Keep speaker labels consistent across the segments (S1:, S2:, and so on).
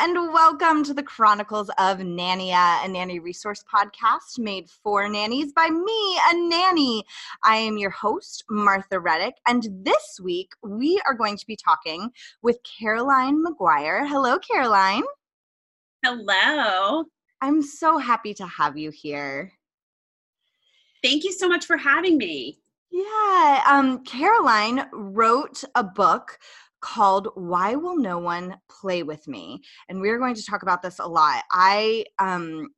S1: And welcome to the Chronicles of Nania, a nanny resource podcast made for nannies by me, a nanny. I am your host, Martha Reddick, and this week we are going to be talking with Caroline Maguire. Hello, Caroline.
S2: Hello.
S1: I'm so happy to have you here.
S2: Thank you so much for having me.
S1: Yeah, um, Caroline wrote a book called Why Will No One Play With Me? And we're going to talk about this a lot. I um,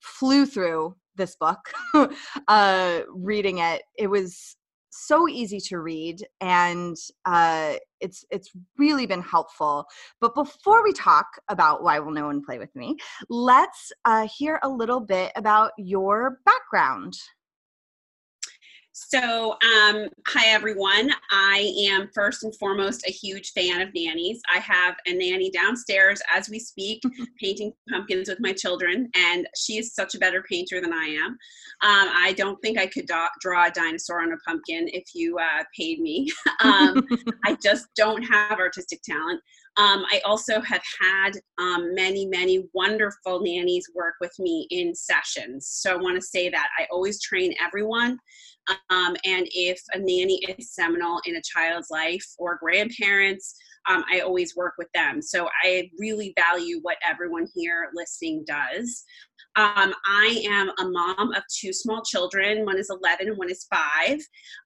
S1: flew through this book uh, reading it. It was so easy to read and uh, it's it's really been helpful but before we talk about why will no one play with me let's uh, hear a little bit about your background
S2: So, um, hi everyone. I am first and foremost a huge fan of nannies. I have a nanny downstairs as we speak, painting pumpkins with my children, and she is such a better painter than I am. Um, I don't think I could do- draw a dinosaur on a pumpkin if you uh, paid me. um, I just don't have artistic talent. Um, I also have had um, many, many wonderful nannies work with me in sessions. So I want to say that I always train everyone. Um, and if a nanny is seminal in a child's life or grandparents, um, I always work with them. So I really value what everyone here listening does. Um, I am a mom of two small children. One is 11 and one is five.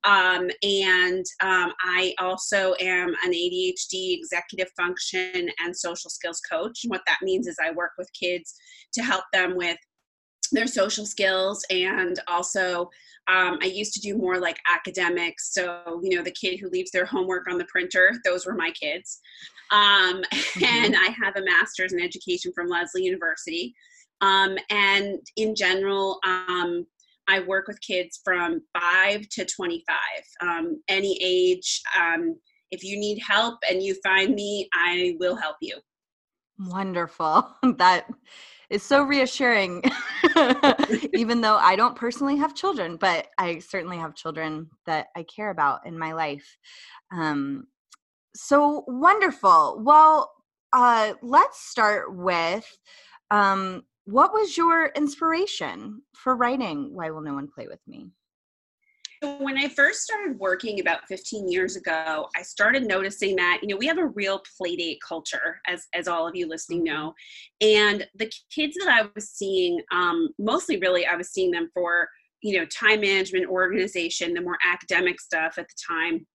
S2: Um, and um, I also am an ADHD executive function and social skills coach. And what that means is I work with kids to help them with their social skills and also um, i used to do more like academics. So you know the kid who leaves their homework on the printer those were my kids. Um, and i have a master's in education from lesley university. Um, and in general um, i work with kids from 5 to 25 um, any age um, if you need help and you find me i will help you.
S1: Wonderful. That is so reassuring. Even though I don't personally have children, but I certainly have children that I care about in my life. Um, so wonderful. Well, uh, let's start with um, what was your inspiration for writing Why Will No One Play With Me?
S2: When I first started working about 15 years ago, I started noticing that, you know, we have a real playdate culture, as, as all of you listening know. And the kids that I was seeing, um, mostly really, I was seeing them for, you know, time management, organization, the more academic stuff at the time.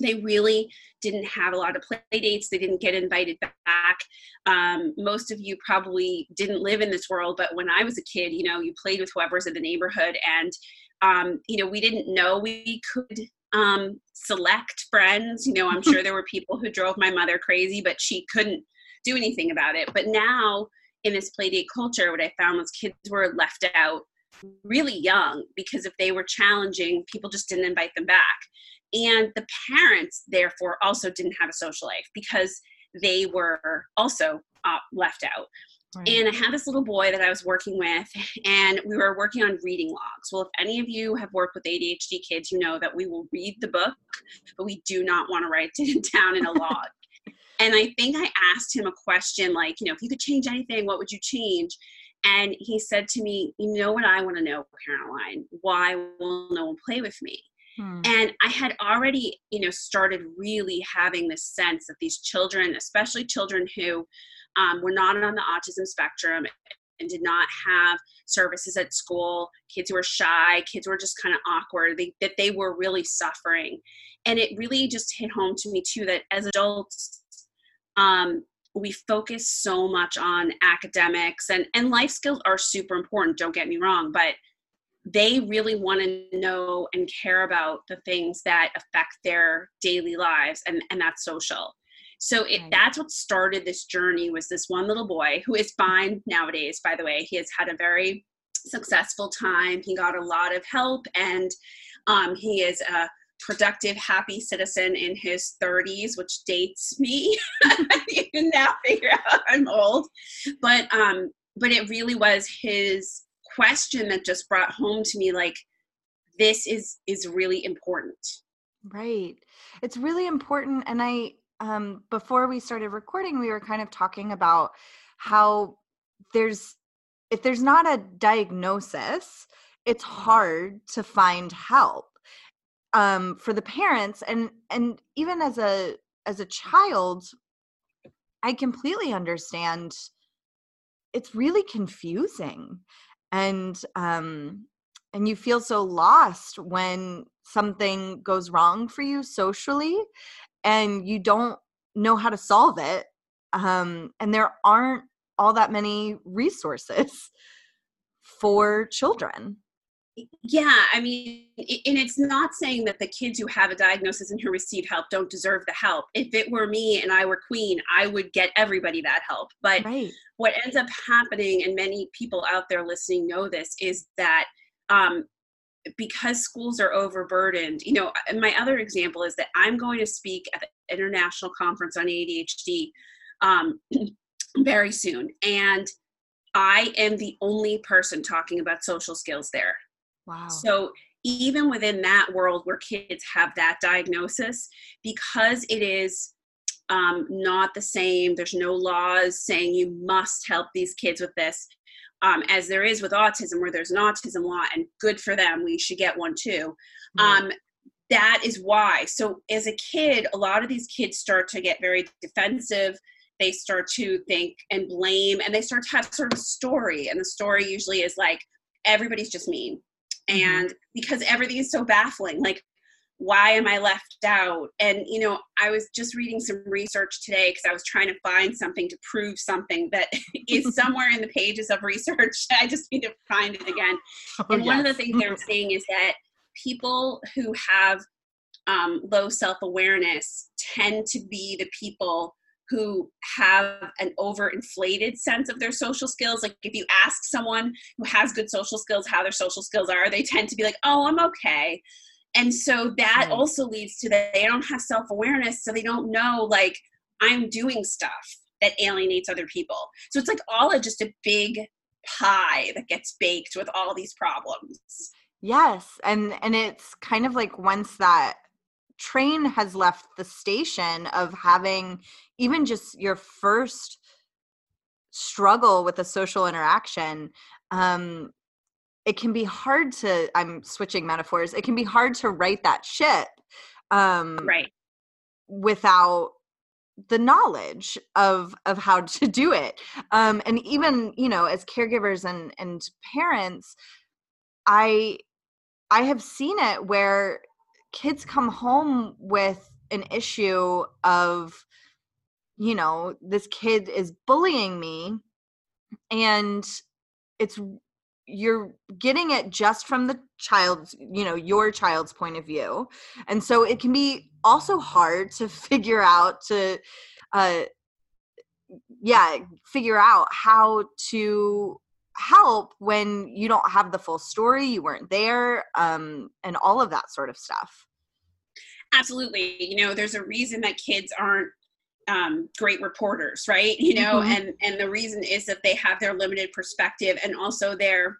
S2: They really didn't have a lot of play dates. They didn't get invited back. Um, most of you probably didn't live in this world, but when I was a kid, you know, you played with whoever's in the neighborhood and um, you know, we didn't know we could um, select friends. You know, I'm sure there were people who drove my mother crazy, but she couldn't do anything about it. But now, in this playdate culture, what I found was kids were left out really young because if they were challenging, people just didn't invite them back. And the parents, therefore, also didn't have a social life because they were also uh, left out.
S1: Right.
S2: And I had this little boy that I was working with, and we were working on reading logs. Well, if any of you have worked with ADHD kids, you know that we will read the book, but we do not want to write it down in a log. And I think I asked him a question like, you know, if you could change anything, what would you change? And he said to me, You know what I want to know, Caroline? Why will no one play with me? Hmm. And I had already, you know, started really having this sense that these children, especially children who um, were not on the autism spectrum and did not have services at school, kids who were shy, kids who were just kind of awkward, they, that they were really suffering. And it really just hit home to me too that as adults, um, we focus so much on academics and, and life skills are super important, don't get me wrong, but they really want to know and care about the things that affect their daily lives and, and that's social so it, right. that's what started this journey was this one little boy who is fine nowadays by the way. He has had a very successful time. He got a lot of help and um, he is a productive happy citizen in his 30s which dates me. You can now figure out i'm old. But um but it really was his question that just brought home to me like this is is really important.
S1: Right. It's really important and i um before we started recording we were kind of talking about how there's if there's not a diagnosis it's hard to find help um for the parents and and even as a as a child i completely understand it's really confusing and um and you feel so lost when something goes wrong for you socially and you don't know how to solve it um and there aren't all that many resources for children
S2: yeah i mean and it's not saying that the kids who have a diagnosis and who receive help don't deserve the help if it were me and i were queen i would get everybody that help but right. what ends up happening and many people out there listening know this is that um, because schools are overburdened you know and my other example is that i'm going to speak at the international conference on adhd um, very soon and i am the only person talking about social skills there
S1: Wow.
S2: So even within that world where kids have that diagnosis, because it is um, not the same, there's no laws saying you must help these kids with this, um, as there is with autism, where there's an autism law, and good for them, we should get one too. Um, that is why. So as a kid, a lot of these kids start to get very defensive. They start to think and blame, and they start to have sort of a story. And the story usually is like, everybody's just mean Mm-hmm. and because everything is so baffling like why am i left out and you know i was just reading some research today because i was trying to find something to prove something that is somewhere in the pages of research i just need to find it again oh, and yes. one of the things they're saying is that people who have um, low self-awareness tend to be the people who have an overinflated sense of their social skills. Like if you ask someone who has good social skills how their social skills are, they tend to be like, oh, I'm okay. And so that right. also leads to that they don't have self awareness, so they don't know, like, I'm doing stuff that alienates other people. So it's like all of just a big pie that gets baked with all these problems.
S1: Yes, and and it's kind of like once that train has left the station of having even just your first struggle with a social interaction um it can be hard to i'm switching metaphors it can be hard to right that ship um
S2: right.
S1: without the knowledge of of how to do it. Um and even you know as caregivers and and parents i i have seen it where kids come home with an issue of you know this kid is bullying me and it's you're getting it just from the child's you know your child's point of view and so it can be also hard to figure out to uh yeah figure out how to help when you don't have the full story you weren't there um and all of that sort of stuff.
S2: Absolutely you know there's a reason that kids aren't um, great reporters right? You know mm-hmm. and and the reason is that they have their limited perspective and also they're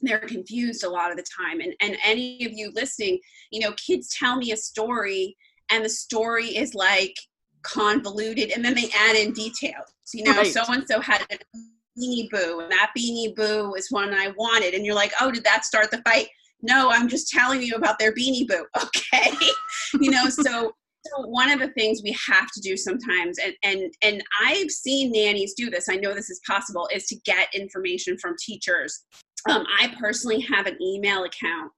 S2: they're confused a lot of the time. And and any of you listening you know kids tell me a story and the story is like convoluted and then they add in details you know? So and so had a beanie boo and that beanie boo was one i wanted. And you're like oh did that start the fight? No i'm just telling you about their beanie boo okay? You know so so one of the things we have to do sometimes and and and i've seen nannies do this i know this is possible is to get information from teachers. Um, i personally have an email account.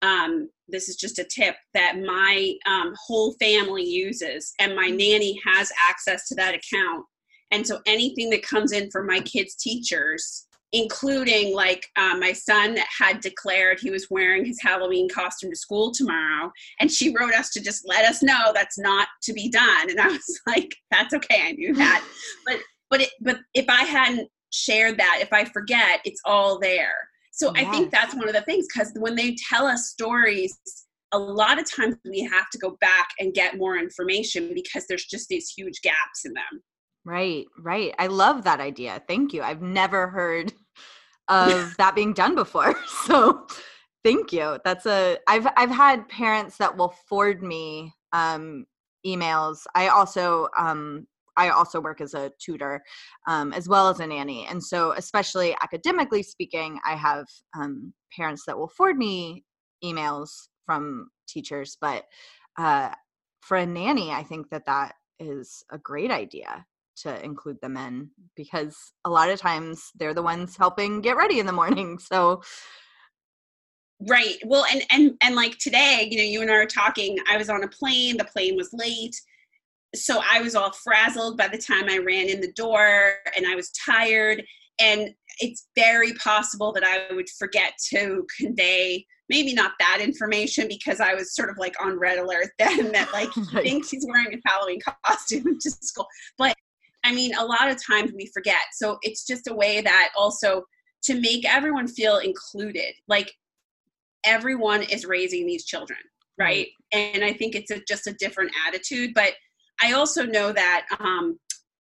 S2: Um, this is just a tip that my um, whole family uses and my nanny has access to that account. And so anything that comes in from my kids teachers including like uh, my son had declared he was wearing his halloween costume to school tomorrow and she wrote us to just let us know that's not to be done and i was like that's okay i knew that but but it, but if i hadn't shared that if i forget it's all there so yes. i think that's one of the things because when they tell us stories a lot of times we have to go back and get more information because there's just these huge gaps in them
S1: Right, right. I love that idea. Thank you. I've never heard of that being done before. So thank you. That's a I've I've had parents that will forward me um emails. I also um I also work as a tutor um, as well as a nanny. And so, especially academically speaking, I have um, parents that will forward me emails from teachers. But uh, for a nanny, I think that that is a great idea to include them in because a lot of times they're the ones helping get ready in the morning. So
S2: right. Well, and and and like today, you know, you and I are talking, I was on a plane, the plane was late. So I was all frazzled by the time I ran in the door and I was tired and it's very possible that I would forget to convey maybe not that information because I was sort of like on red alert then that like he thinks he's wearing a Halloween costume to school. But I mean, a lot of times we forget. So it's just a way that also to make everyone feel included. Like everyone is raising these children, right? And I think it's a, just a different attitude. But I also know that um,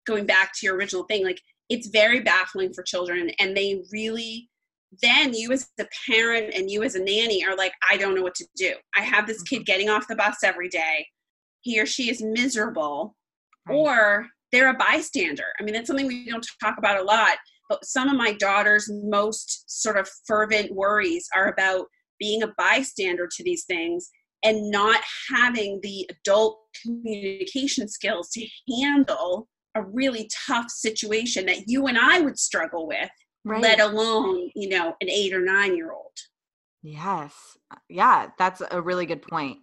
S2: going back to your original thing, like it's very baffling for children, and they really then you as the parent and you as a nanny are like, I don't know what to do. I have this kid mm-hmm. getting off the bus every day. He or she is miserable. Or they're a bystander. I mean, that's something we don't talk about a lot, but some of my daughter's most sort of fervent worries are about being a bystander to these things and not having the adult communication skills to handle a really tough situation that you and I would struggle with, right. let alone, you know, an eight or nine year old.
S1: Yes. Yeah, that's a really good point.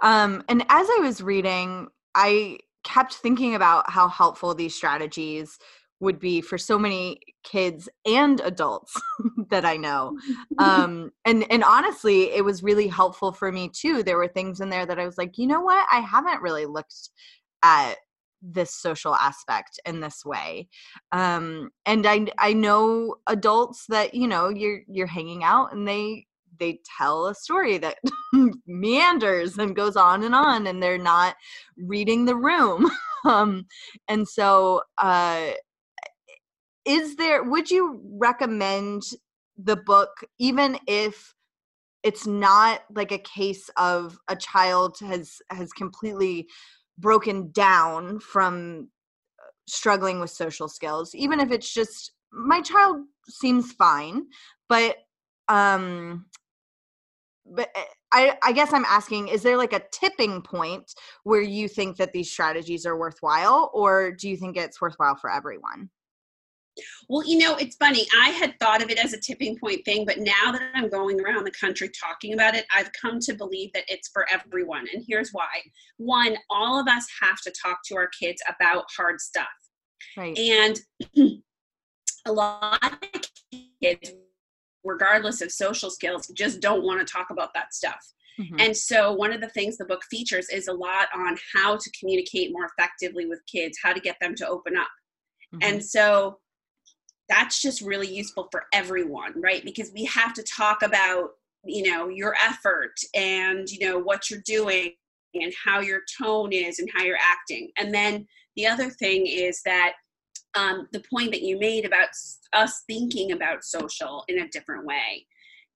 S1: Um, and as I was reading, I kept thinking about how helpful these strategies would be for so many kids and adults that I know. Um, and and honestly, it was really helpful for me too. There were things in there that I was like, you know what, I haven't really looked at this social aspect in this way um and i i know adults that you know you're you're hanging out and they they tell a story that meanders and goes on and on and they're not reading the room. Um, and so uh, is there would you recommend the book even if it's not like a case of a child has has completely broken down from uh, struggling with social skills even if it's just my child seems fine but um but eh, I, I guess I'm asking, is there like a tipping point where you think that these strategies are worthwhile, or do you think it's worthwhile for everyone?
S2: Well, you know, it's funny. I had thought of it as a tipping point thing, but now that I'm going around the country talking about it, I've come to believe that it's for everyone. And here's why. One, all of us have to talk to our kids about hard stuff. Right. And a lot of kids regardless of social skills, just don't want to talk about that stuff. Mm-hmm. And so, one of the things the book features is a lot on how to communicate more effectively with kids, how to get them to open up. Mm-hmm. And so, that's just really useful for everyone, right? Because we have to talk about, you know, your effort and, you know, what you're doing and how your tone is and how you're acting. And then the other thing is that um, the point that you made about us thinking about social in a different way.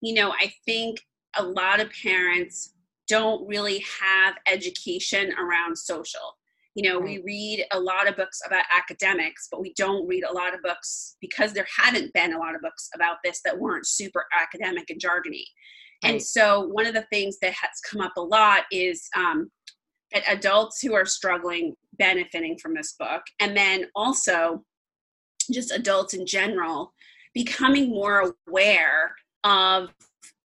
S2: You know, I think a lot of parents don't really have education around social. You know, right. we read a lot of books about academics, but we don't read a lot of books because there haven't been a lot of books about this that weren't super academic and jargony. Right. And so, one of the things that has come up a lot is um, that adults who are struggling benefiting from this book, and then also just adults in general becoming more aware of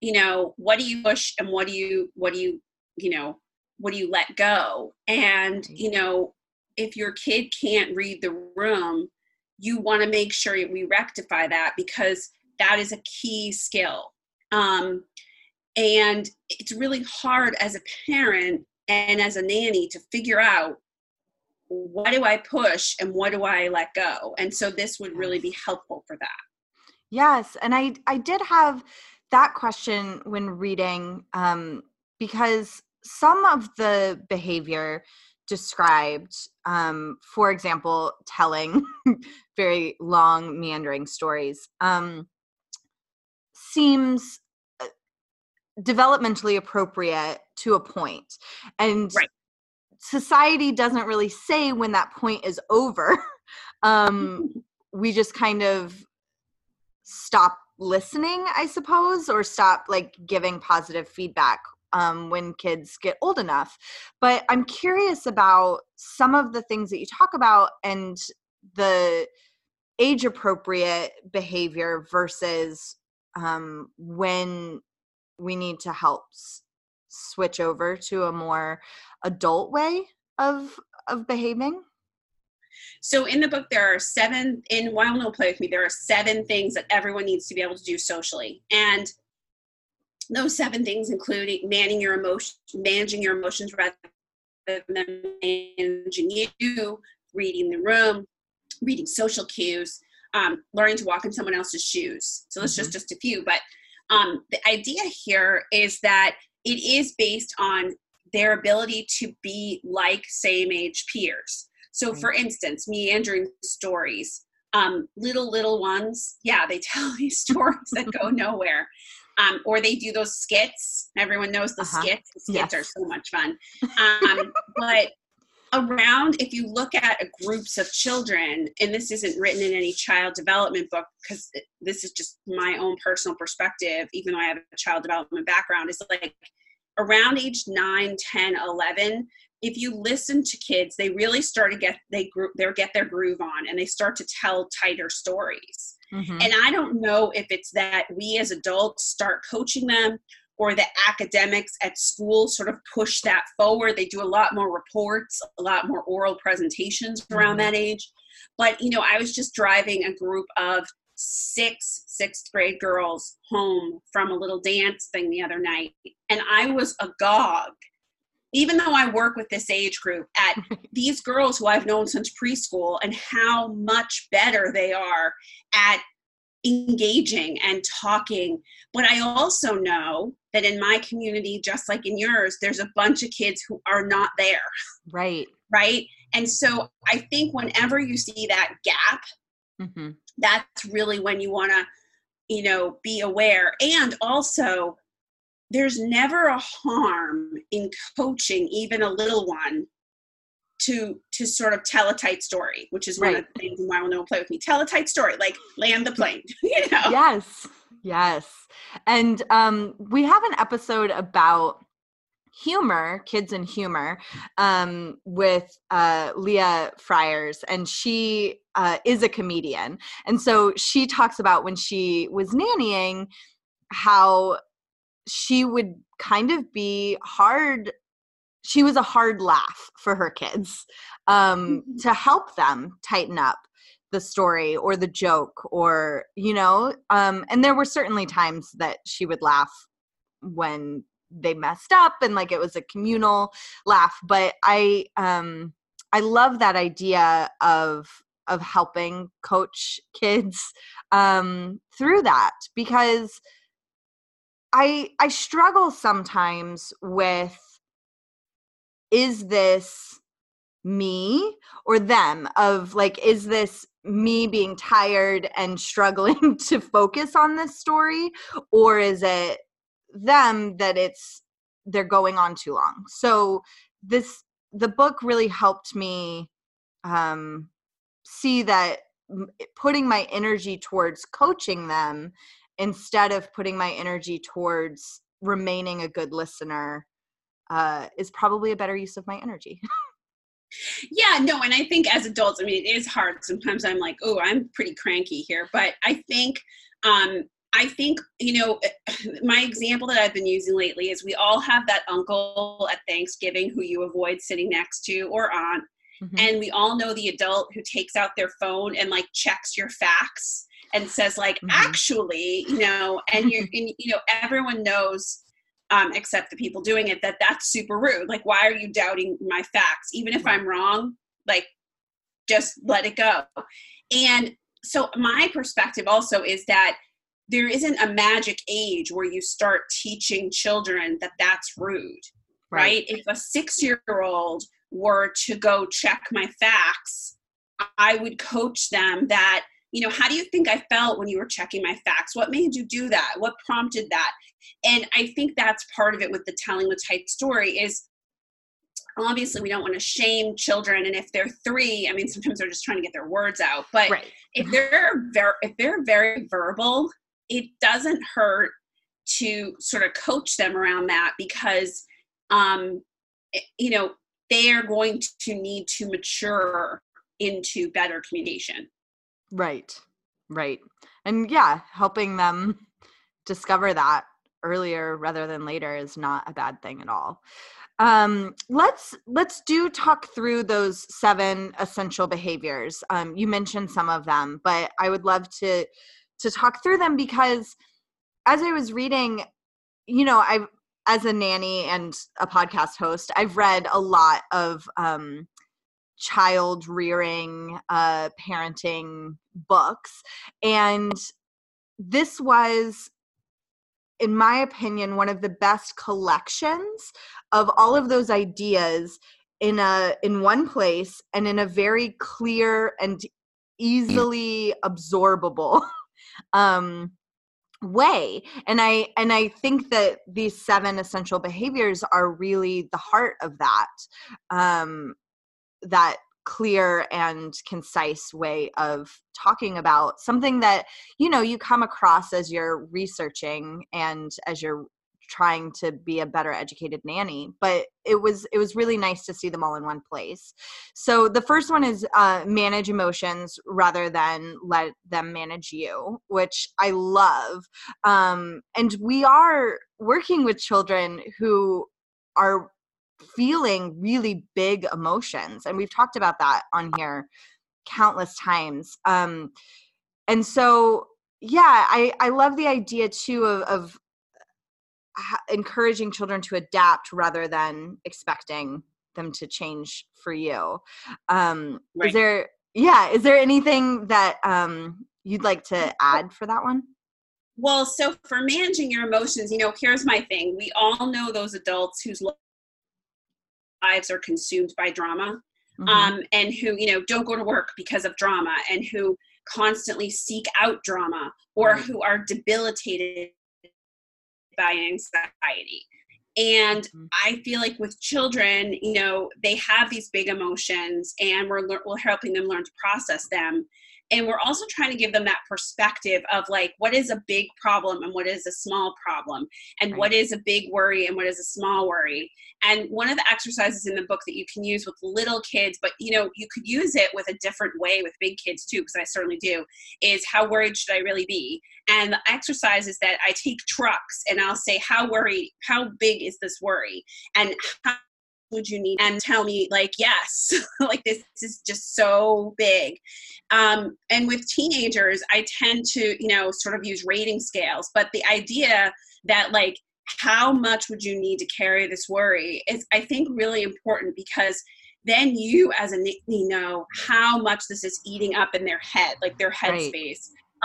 S2: you know what do you push and what do you what do you you know what do you let go? And you know if your kid can't read the room you want to make sure we rectify that because that is a key skill. Um, and it's really hard as a parent and as a nanny to figure out what do i push and what do i let go? And so this would really be helpful for that.
S1: Yes and i i did have that question when reading um, because some of the behavior described um, for example telling very long meandering stories um, seems uh, developmentally appropriate to a point. And right. Society doesn't really say when that point is over. Um, we just kind of stop listening i suppose or stop like giving positive feedback um, when kids get old enough. But i'm curious about some of the things that you talk about and the age appropriate behavior versus um, when we need to help switch over to a more adult way of of behaving
S2: so in the book, there are seven, in Will No Play With Me, there are seven things that everyone needs to be able to do socially. And those seven things include managing your emotions, managing your emotions rather than managing you, reading the room, reading social cues, um, learning to walk in someone else's shoes. So that's mm-hmm. just just a few. But um, the idea here is that it is based on their ability to be like same age peers. So, for instance, meandering stories, um, little little ones, yeah, they tell these stories that go nowhere. Um, or they do those skits. Everyone knows the uh-huh. skits. The skits yes. are so much fun. Um, but around, if you look at groups of children, and this isn't written in any child development book because this is just my own personal perspective, even though I have a child development background, is like around age 9, 10, 11, if you listen to kids, they really start to get they group they get their groove on and they start to tell tighter stories. Mm-hmm. And I don't know if it's that we as adults start coaching them or the academics at school sort of push that forward. They do a lot more reports, a lot more oral presentations around mm-hmm. that age. But you know, I was just driving a group of six sixth grade girls home from a little dance thing the other night, and I was agog even though I work with this age group, at these girls who I've known since preschool and how much better they are at engaging and talking. But I also know that in my community, just like in yours, there's a bunch of kids who are not there.
S1: Right.
S2: Right. And so I think whenever you see that gap, mm-hmm. that's really when you want to, you know, be aware. And also, there's never a harm in coaching even a little one to to sort of tell a tight story, which is one of the things why will no play with me. Tell a tight story, like land the plane. you know.
S1: Yes, yes. And um, we have an episode about humor, kids and humor, um, with uh, Leah Friars, and she uh, is a comedian, and so she talks about when she was nannying how she would kind of be hard she was a hard laugh for her kids um, mm-hmm. to help them tighten up the story or the joke or you know um, and there were certainly times that she would laugh when they messed up and like it was a communal laugh but i um i love that idea of of helping coach kids um through that because I I struggle sometimes with is this me or them? Of like is this me being tired and struggling to focus on this story? Or is it them that it's they're going on too long? So this the book really helped me um, see that putting my energy towards coaching them instead of putting my energy towards remaining a good listener uh, is probably a better use of my energy.
S2: yeah, no, and I think as adults, I mean, it is hard. Sometimes I'm like, oh, I'm pretty cranky here, but I think um, I think, you know, my example that I've been using lately is we all have that uncle at Thanksgiving who you avoid sitting next to or aunt. Mm-hmm. And we all know the adult who takes out their phone and like checks your facts and says like mm-hmm. actually you know and you you know everyone knows um, except the people doing it that that's super rude. Like why are you doubting my facts? Even if i'm wrong like just let it go. And so my perspective also is that there isn't a magic age where you start teaching children that that's rude right, right? if a six year old were to go check my facts i would coach them that you know how do you think i felt when you were checking my facts? What made you do that? What prompted that? And i think that's part of it with the telling the type story is obviously we don't want to shame children and if they're three i mean sometimes they're just trying to get their words out but right. if they're very if they're very verbal it doesn't hurt to sort of coach them around that because um eh, you know they are going to need to mature into better communication
S1: Right. Right. And yeah, helping them discover that earlier rather than later is not a bad thing at all. Um, let's let's do talk through those seven essential behaviors. Um, you mentioned some of them, but I would love to to talk through them because as I was reading, you know, I've as a nanny and a podcast host, I've read a lot of um, child rearing, uh, parenting books. And this was, in my opinion, one of the best collections of all of those ideas in a in one place and in a very clear and easily absorbable um way and i and i think that these seven essential behaviors are really the heart of that um that clear and concise way of talking about something that you know you come across as you're researching and as you're trying to be a better educated nanny but it was it was really nice to see them all in one place. So the first one is uh, manage emotions rather than let them manage you which i love. Um, and we are working with children who are feeling really big emotions and we've talked about that on here countless times um and so yeah i i love the idea too of, of encouraging children to adapt rather than expecting them to change for you um right. is there yeah is there anything that um you'd like to add for that one
S2: well so for managing your emotions you know here's my thing we all know those adults whose lives are consumed by drama mm-hmm. um, and who you know don't go to work because of drama and who constantly seek out drama or right. who are debilitated by anxiety and mm-hmm. i feel like with children you know they have these big emotions and we're, we're helping them learn to process them and we're also trying to give them that perspective of like what is a big problem and what is a small problem? And right. what is a big worry and what is a small worry? And one of the exercises in the book that you can use with little kids but you know you could use it with a different way with big kids too because i certainly do is how worried should i really be? And the exercise is that i take trucks and i'll say how worried how big is this worry? And how would you need and tell me like yes like this, this, is just so big um, and with teenagers i tend to you know sort of use rating scales but the idea that like how much would you need to carry this worry is i think really important because then you as a nanny know how much this is eating up in their head like their headspace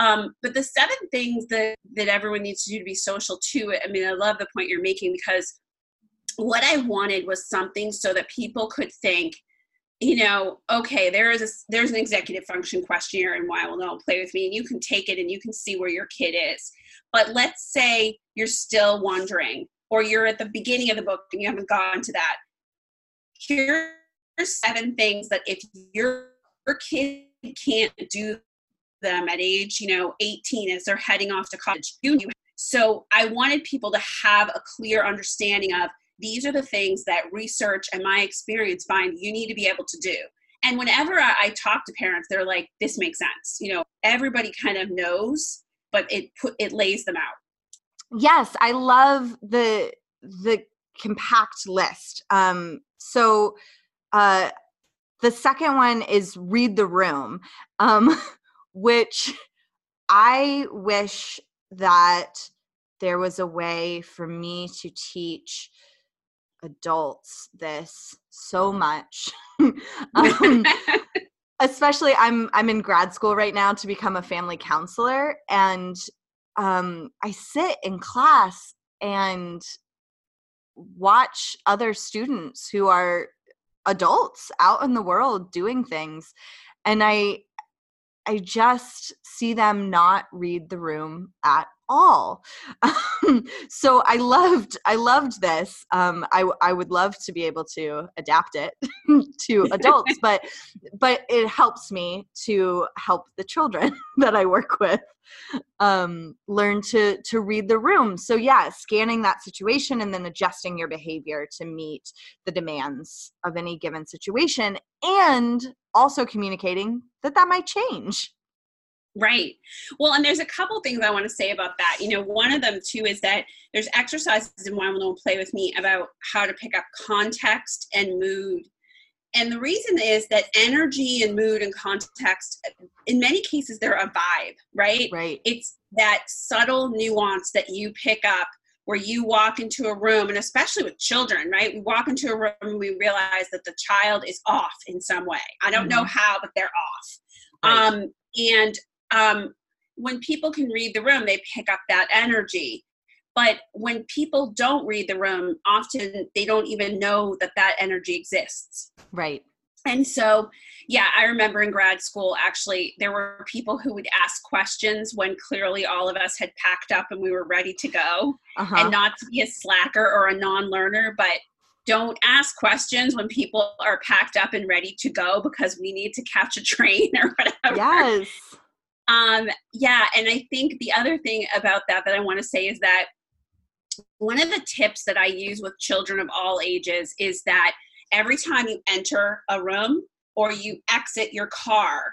S2: right. um, but the seven things that that everyone needs to do to be social too i mean i love the point you're making because what I wanted was something so that people could think, you know, okay, there is a there's an executive function questionnaire and why will no one play with me, and you can take it and you can see where your kid is. But let's say you're still wondering, or you're at the beginning of the book and you haven't gone to that. Here are seven things that if your, kid can't do them at age, you know, 18 as they're heading off to college, you so I wanted people to have a clear understanding of these are the things that research and my experience find you need to be able to do. And whenever I, I talk to parents, they're like, this makes sense. You know, everybody kind of knows, but it put it lays them out.
S1: Yes, I love the the compact list. Um, so uh, the second one is read the room, um, which I wish that there was a way for me to teach adults this so much. um, especially I'm I'm in grad school right now to become a family counselor and um, I sit in class and watch other students who are adults out in the world doing things and i i just see them not read the room at all. Um, so i loved i loved this um, I, I would love to be able to adapt it to adults but but it helps me to help the children that i work with um, learn to to read the room. So yeah scanning that situation and then adjusting your behavior to meet the demands of any given situation and also communicating that that might change
S2: Right. Well, and there's a couple things I want to say about that. You know, one of them too is that there's exercises in Why Will Play with Me about how to pick up context and mood. And the reason is that energy and mood and context, in many cases, they're a vibe, right?
S1: Right.
S2: It's that subtle nuance that you pick up where you walk into a room, and especially with children, right? We walk into a room and we realize that the child is off in some way. I don't mm-hmm. know how, but they're off. Right. Um, and um, when people can read the room, they pick up that energy. But when people don't read the room, often they don't even know that that energy exists.
S1: Right.
S2: And so, yeah, I remember in grad school, actually, there were people who would ask questions when clearly all of us had packed up and we were ready to go. Uh-huh. And not to be a slacker or a non learner, but don't ask questions when people are packed up and ready to go because we need to catch a train or whatever.
S1: Yes.
S2: Um, yeah, and I think the other thing about that that I want to say is that one of the tips that I use with children of all ages is that every time you enter a room or you exit your car,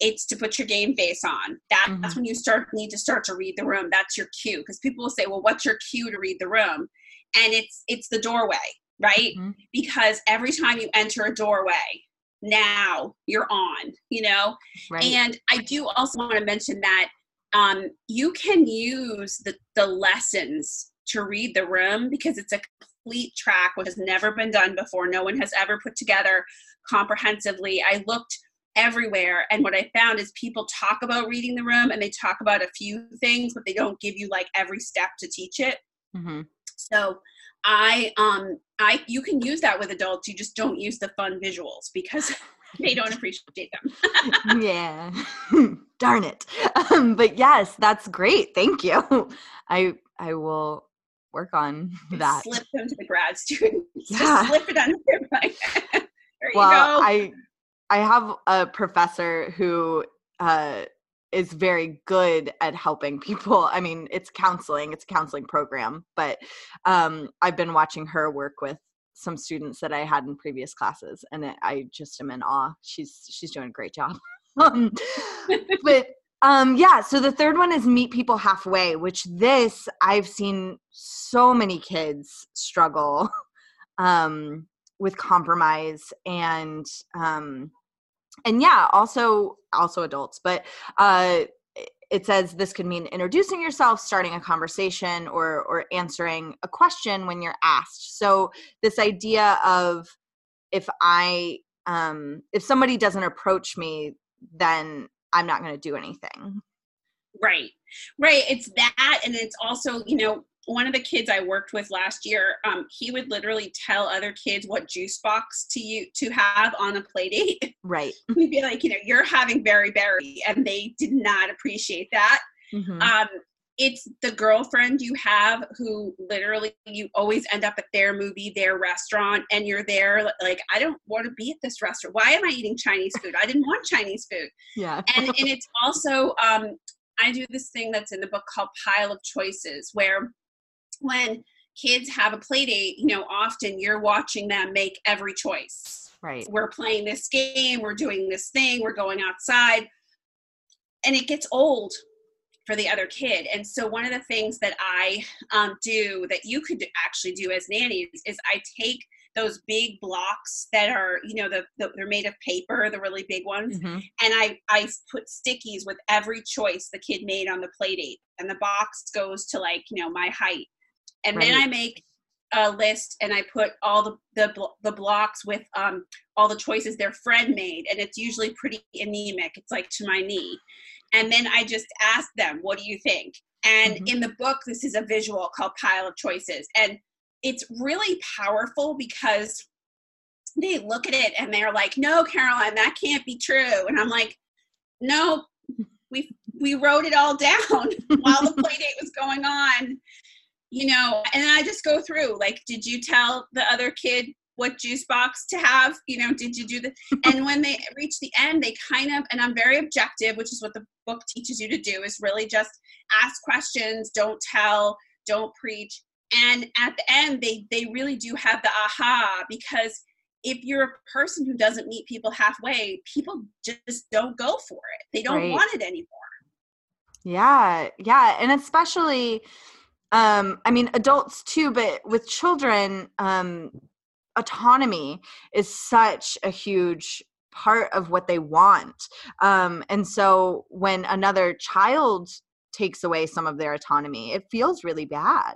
S2: it's to put your game face on. That, mm-hmm. That's when you start need to start to read the room. That's your cue because people will say, "Well, what's your cue to read the room?" And it's it's the doorway, right? Mm-hmm. Because every time you enter a doorway, now you're on you know right. and i do also want to mention that um, you can use the, the lessons to read the room because it's a complete track which has never been done before no one has ever put together comprehensively i looked everywhere and what i found is people talk about reading the room and they talk about a few things but they don't give you like every step to teach it mm-hmm. so I um I you can use that with adults. You just don't use the fun visuals because they don't appreciate
S1: them. yeah, darn it. Um, but yes, that's great. Thank you. I I will work on that.
S2: Slip them to the grad students. Yeah. Just slip it under their there
S1: well, I I have a professor who uh, is very good at helping people. I mean, it's counseling, it's a counseling program, but um, I've been watching her work with some students that I had in previous classes, and it, I just am in awe. She's she's doing a great job. um, but um, yeah, so the third one is meet people halfway, which this I've seen so many kids struggle um, with compromise and um, and yeah also also adults but uh it says this could mean introducing yourself starting a conversation or or answering a question when you're asked. So this idea of if i um if somebody doesn't approach me then i'm not going to do anything.
S2: Right. Right it's that and it's also you know one of the kids I worked with last year, um, he would literally tell other kids what juice box to you to have on a play date.
S1: Right.
S2: We'd be like, you know, you're having berry berry, and they did not appreciate that. Mm-hmm. Um, it's the girlfriend you have who literally you always end up at their movie, their restaurant, and you're there like, I don't want to be at this restaurant. Why am I eating Chinese food? I didn't want Chinese food.
S1: Yeah.
S2: and and it's also um I do this thing that's in the book called Pile of Choices, where when kids have a play date, you know, often you're watching them make every choice.
S1: Right.
S2: We're playing this game, we're doing this thing, we're going outside. And it gets old for the other kid. And so one of the things that I um, do that you could actually do as nannies is I take those big blocks that are you know the, the they're made of paper the really big ones
S1: Mhm.
S2: and i i put stickies with every choice the kid made on the play date and the box goes to like you know my height and then i make a list and i put all the the, the blocks with um all the choices their friend made and it's usually pretty anemic. It's like to my knee. And then i just ask them what do you think? And
S1: Mhm.
S2: in the book this is a visual called pile of choices. And it's really powerful because they look at it and they're like no caroline that can't be true. And i'm like no we we wrote it all down while the play date was going on you know and i just go through like did you tell the other kid what juice box to have? You know did you do the and when they reach the end they kind of and i'm very objective which is what the book teaches you to do is really just ask questions don't tell don't preach. And at the end they they really do have the aha because if you're a person who doesn't meet people halfway people just don't go for it. They don't
S1: Right.
S2: want it anymore.
S1: Yeah, yeah, and especially um I mean adults too, but with children um autonomy is such a huge part of what they want. Um and so when another child takes away some of their autonomy, it feels really bad.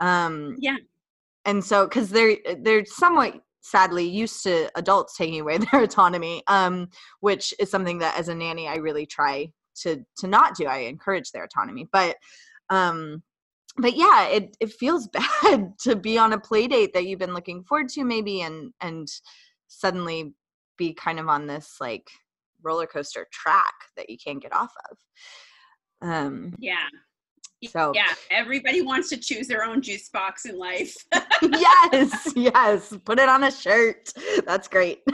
S1: Um
S2: Yeah.
S1: And so cuz they're they're somewhat sadly used to adults taking away their autonomy um which is something that as a nanny I really try to to not do i encourage their autonomy but um but yeah it it feels bad to be on a play date that you've been looking forward to maybe and and suddenly be kind of on this like roller coaster track that you can't get off of. Um
S2: yeah
S1: so
S2: yeah everybody wants to choose their own juice box in life.
S1: Yes yes put it on a shirt. That's great.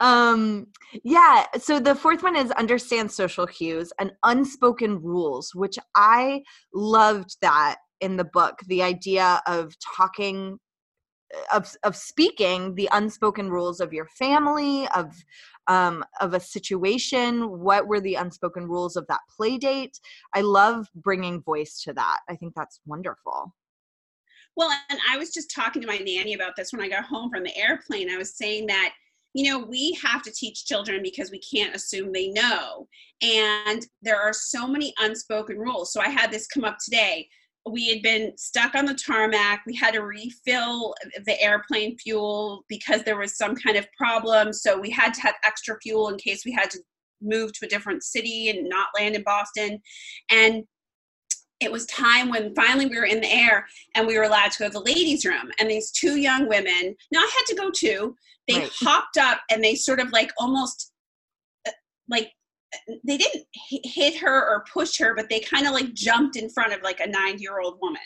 S1: Um yeah so the fourth one is understand social cues and unspoken rules which i loved that in the book the idea of talking of of speaking the unspoken rules of your family of um of a situation what were the unspoken rules of that play date i love bringing voice to that i think that's wonderful
S2: Well, and I was just talking to my nanny about this when I got home from the airplane. I was saying that, you know, we have to teach children because we can't assume they know. And there are so many unspoken rules. So I had this come up today. We had been stuck on the tarmac. We had to refill the airplane fuel because there was some kind of problem. So we had to have extra fuel in case we had to move to a different city and not land in Boston. And it was time when finally we were in the air and we were allowed to go to the ladies' room. And these two young women, now I had to go too, they
S1: Right.
S2: hopped up and they sort of like almost uh, like they didn't hit her or push her, but they kind of like jumped in front of like a nine year old woman.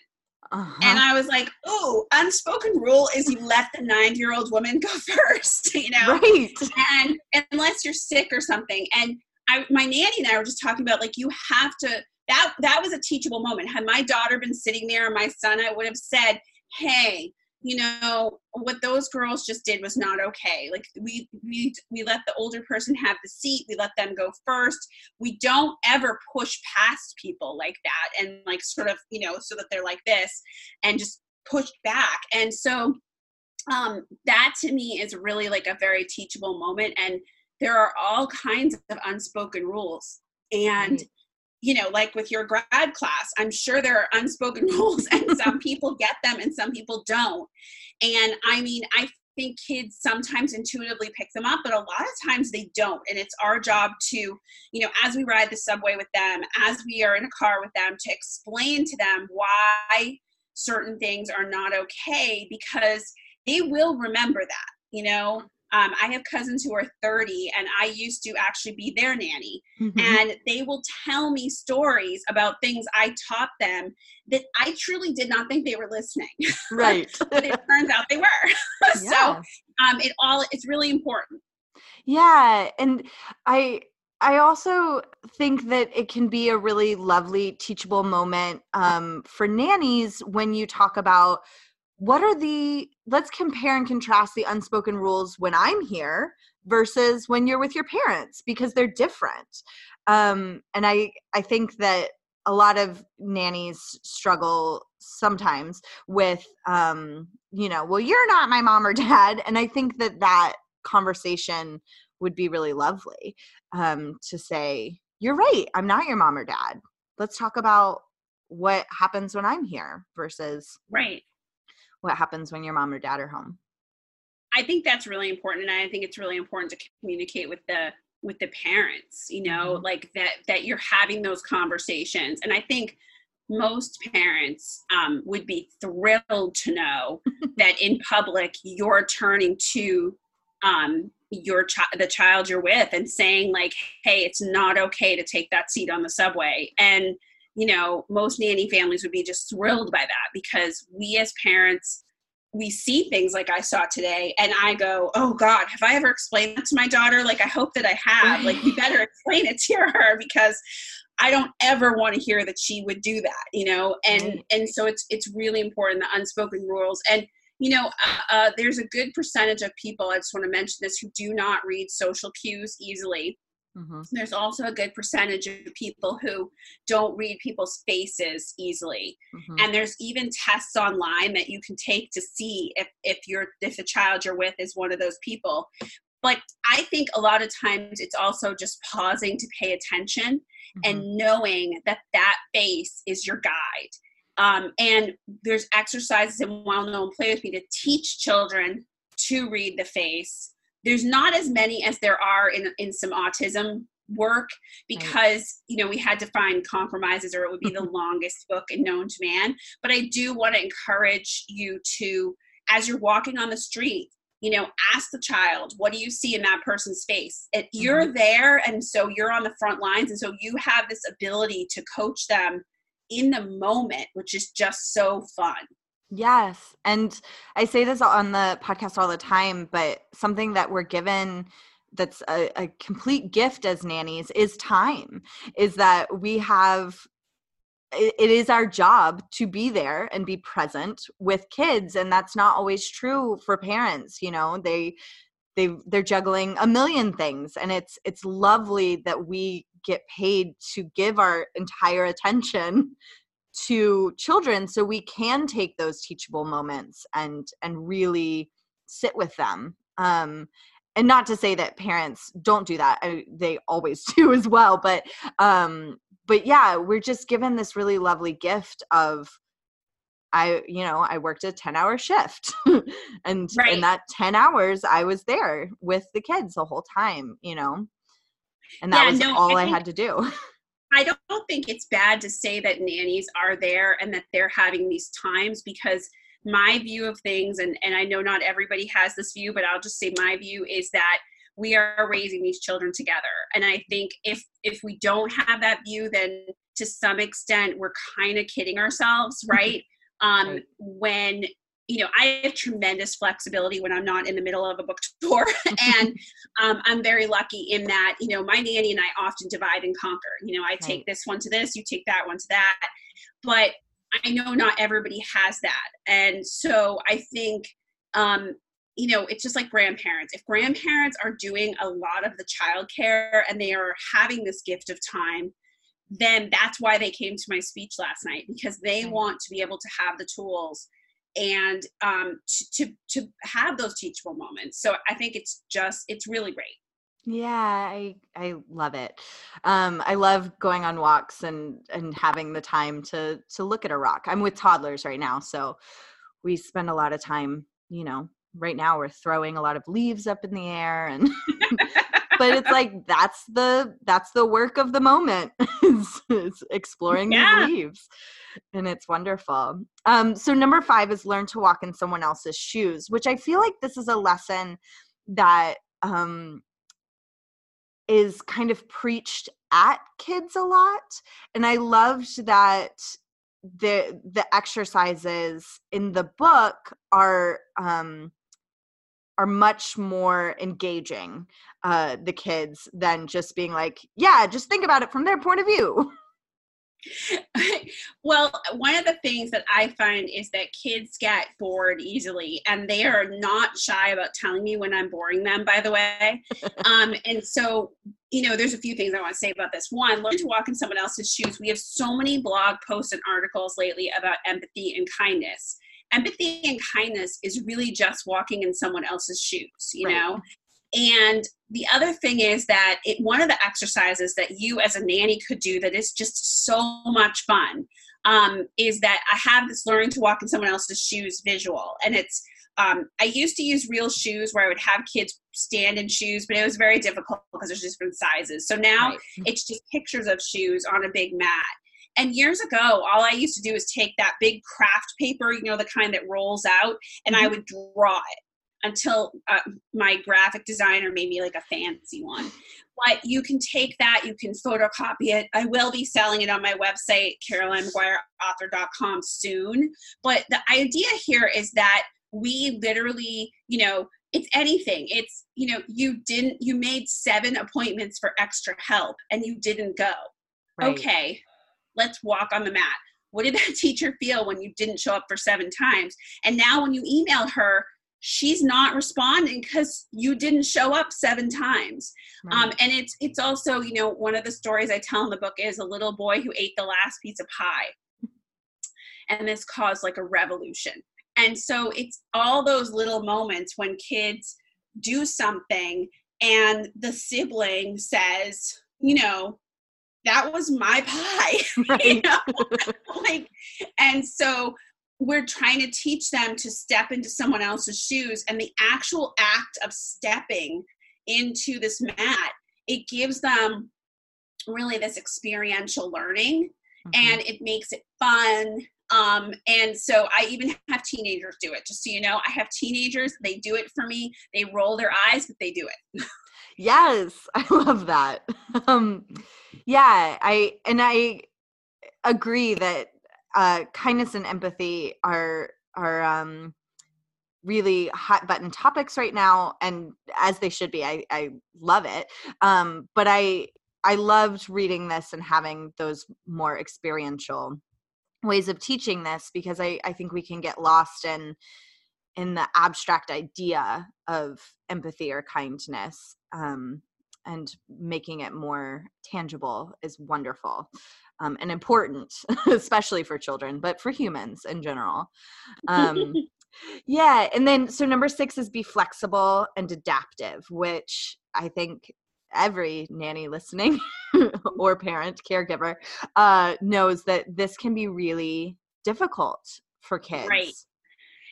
S1: uh-huh.
S2: And I was like, oh, unspoken rule is you let the nine year old woman go first, you know?
S1: right
S2: and unless you're sick or something and I, my nanny and i were just talking about like you have to that that was a teachable moment had my daughter been sitting there and my son i would have said hey you know what those girls just did was not okay. Like we we we let the older person have the seat we let them go first. We don't ever push past people like that and like sort of you know so that they're like this and just push back. And so um that to me is really like a very teachable moment and there are all kinds of unspoken rules. And
S1: Right.
S2: You know like with your grad class i'm sure there are unspoken rules and some people get them and some people don't. And i mean i think kids sometimes intuitively pick them up but a lot of times they don't. And it's our job to you know as we ride the subway with them as we are in a car with them to explain to them why certain things are not okay because they will remember that you know um, I have cousins who are 30, and I used to actually be their nanny. Mm-hmm. And they will tell me stories about things I taught them that I truly did not think they were listening.
S1: Right.
S2: but it turns out they were. so um, it all it's really important.
S1: Yeah, and I I also think that it can be a really lovely teachable moment um, for nannies when you talk about what are the let's compare and contrast the unspoken rules when i'm here versus when you're with your parents because they're different. Um, and i i think that a lot of nannies struggle sometimes with um, you know well you're not my mom or dad and i think that that conversation would be really lovely um, to say you're right i'm not your mom or dad. Let's talk about what happens when i'm here versus
S2: right
S1: what happens when your mom or dad are home
S2: i think that's really important and i think it's really important to communicate with the with the parents you know mm-hmm. like that that you're having those conversations and i think most parents um, would be thrilled to know that in public you're turning to um, your child the child you're with and saying like hey it's not okay to take that seat on the subway and you know, most nanny families would be just thrilled by that because we as parents, we see things like I saw today and I go, oh God, have I ever explained that to my daughter? Like, I hope that I have. Like, you better explain it to her because I don't ever want to hear that she would do that, you know? And, and so it's, it's really important, the unspoken rules. And, you know, uh, uh, there's a good percentage of people, I just want to mention this, who do not read social cues easily. Mm-hmm. There's also a good percentage of people who don't read people's faces easily. Mm-hmm. And there's even tests online that you can take to see if, if you're if a child you're with is one of those people. But I think a lot of times it's also just pausing to pay attention mm-hmm. and knowing that that face is your guide. Um, and there's exercises in well known play with me to teach children to read the face there's not as many as there are in, in some autism work because you know we had to find compromises or it would be the longest book known to man. But i do want to encourage you to as you're walking on the street you know ask the child what do you see in that person's face? And you're mm-hmm. there and so you're on the front lines and so you have this ability to coach them in the moment which is just so fun
S1: Yes. And I say this on the podcast all the time, but something that we're given that's a, a, complete gift as nannies is time, is that we have it, is our job to be there and be present with kids and that's not always true for parents you know they they they're juggling a million things and it's it's lovely that we get paid to give our entire attention to children so we can take those teachable moments and and really sit with them um and not to say that parents don't do that I, they always do as well but um but yeah we're just given this really lovely gift of i you know i worked a 10 hour shift and right. in that 10 hours i was there with the kids the whole time you know and that yeah, was no, all I, think, I had to do
S2: I don't think it's bad to say that nannies are there and that they're having these times because my view of things, and, and I know not everybody has this view, but I'll just say my view is that we are raising these children together. And I think if if we don't have that view, then to some extent we're kind of kidding ourselves, right? Um. When you know, I have tremendous flexibility when I'm not in the middle of a book tour. and um, I'm very lucky in that, you know, my nanny and I often divide and conquer. You know, I take right. this one to this, you take that one to that. But I know not everybody has that. And so I think, um, you know, it's just like grandparents. If grandparents are doing a lot of the childcare and they are having this gift of time, then that's why they came to my speech last night because they want to be able to have the tools and um, to, to to have those teachable moments. So I think it's just it's really great.
S1: Yeah, I I love it. Um, I love going on walks and and having the time to to look at a rock. I'm with toddlers right now, so we spend a lot of time. You know, right now we're throwing a lot of leaves up in the air and but it's like that's the that's the work of the moment is, is exploring yeah. these leaves and it's wonderful um so number five is learn to walk in someone else's shoes which i feel like this is a lesson that um, is kind of preached at kids a lot. And I loved that the the exercises in the book are um are much more engaging uh the kids than just being like yeah just think about it from their point of view
S2: well, one of the things that I find is that kids get bored easily, and they are not shy about telling me when I'm boring them, by the way. um, and so, you know, there's a few things I want to say about this. One, learn to walk in someone else's shoes. We have so many blog posts and articles lately about empathy and kindness. Empathy and kindness is really just walking in someone else's shoes, you right. know? And the other thing is that it, one of the exercises that you as a nanny could do that is just so much fun um, is that I have this learning to walk in someone else's shoes visual. And it's, um, I used to use real shoes where I would have kids stand in shoes, but it was very difficult because there's different sizes. So now right. it's just pictures of shoes on a big mat. And years ago, all I used to do is take that big craft paper, you know, the kind that rolls out, and I mm-hmm. would draw it until uh, my graphic designer made me like a fancy one. But you can take that, you can photocopy it. I will be selling it on my website, CarolineMaguireAuthor.com soon. But the idea here is that we literally, you know, it's anything. It's, you know, you didn't, you made seven appointments for extra help and you didn't go. Right. Okay, let's walk on the mat. What did that teacher feel when you didn't show up for seven times? And now when you email her, she's not responding because you didn't show up seven times right. um, and it's it's also you know one of the stories i tell in the book is a little boy who ate the last piece of pie and this caused like a revolution and so it's all those little moments when kids do something and the sibling says you know that was my pie right. you know like and so we're trying to teach them to step into someone else's shoes and the actual act of stepping into this mat it gives them really this experiential learning mm-hmm. and it makes it fun um, and so i even have teenagers do it just so you know i have teenagers they do it for me they roll their eyes but they do it
S1: yes i love that um, yeah i and i agree that uh, kindness and empathy are are um, really hot button topics right now, and as they should be. I I love it, um, but I I loved reading this and having those more experiential ways of teaching this because I I think we can get lost in in the abstract idea of empathy or kindness um, and making it more tangible is wonderful um, and important, especially for children, but for humans in general. Um, yeah. And then, so number six is be flexible and adaptive, which I think every nanny listening or parent, caregiver, uh, knows that this can be really difficult for kids.
S2: Right.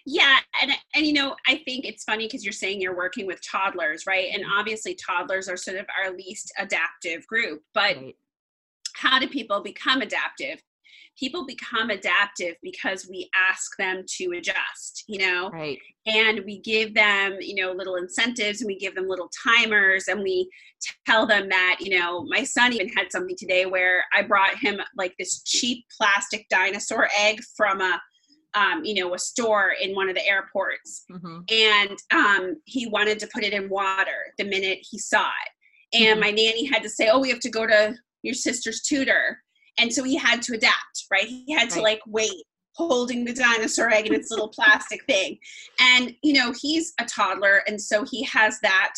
S2: Yeah, and and you know, I think it's funny because you're saying you're working with toddlers, right? And mm-hmm. obviously toddlers are sort of our least adaptive group, but right how do people become adaptive? People become adaptive because we ask them to adjust, you know?
S1: Right.
S2: And we give them, you know, little incentives and we give them little timers and we tell them that, you know, my son even had something today where I brought him like this cheap plastic dinosaur egg from a um, you know, a store in one of the airports. Mm-hmm. And um, he wanted to put it in water the minute he saw it. And mm-hmm. my nanny had to say, Oh, we have to go to your sister's tutor and so he had to adapt right he had to like wait holding the dinosaur egg in its little plastic thing and you know he's a toddler and so he has that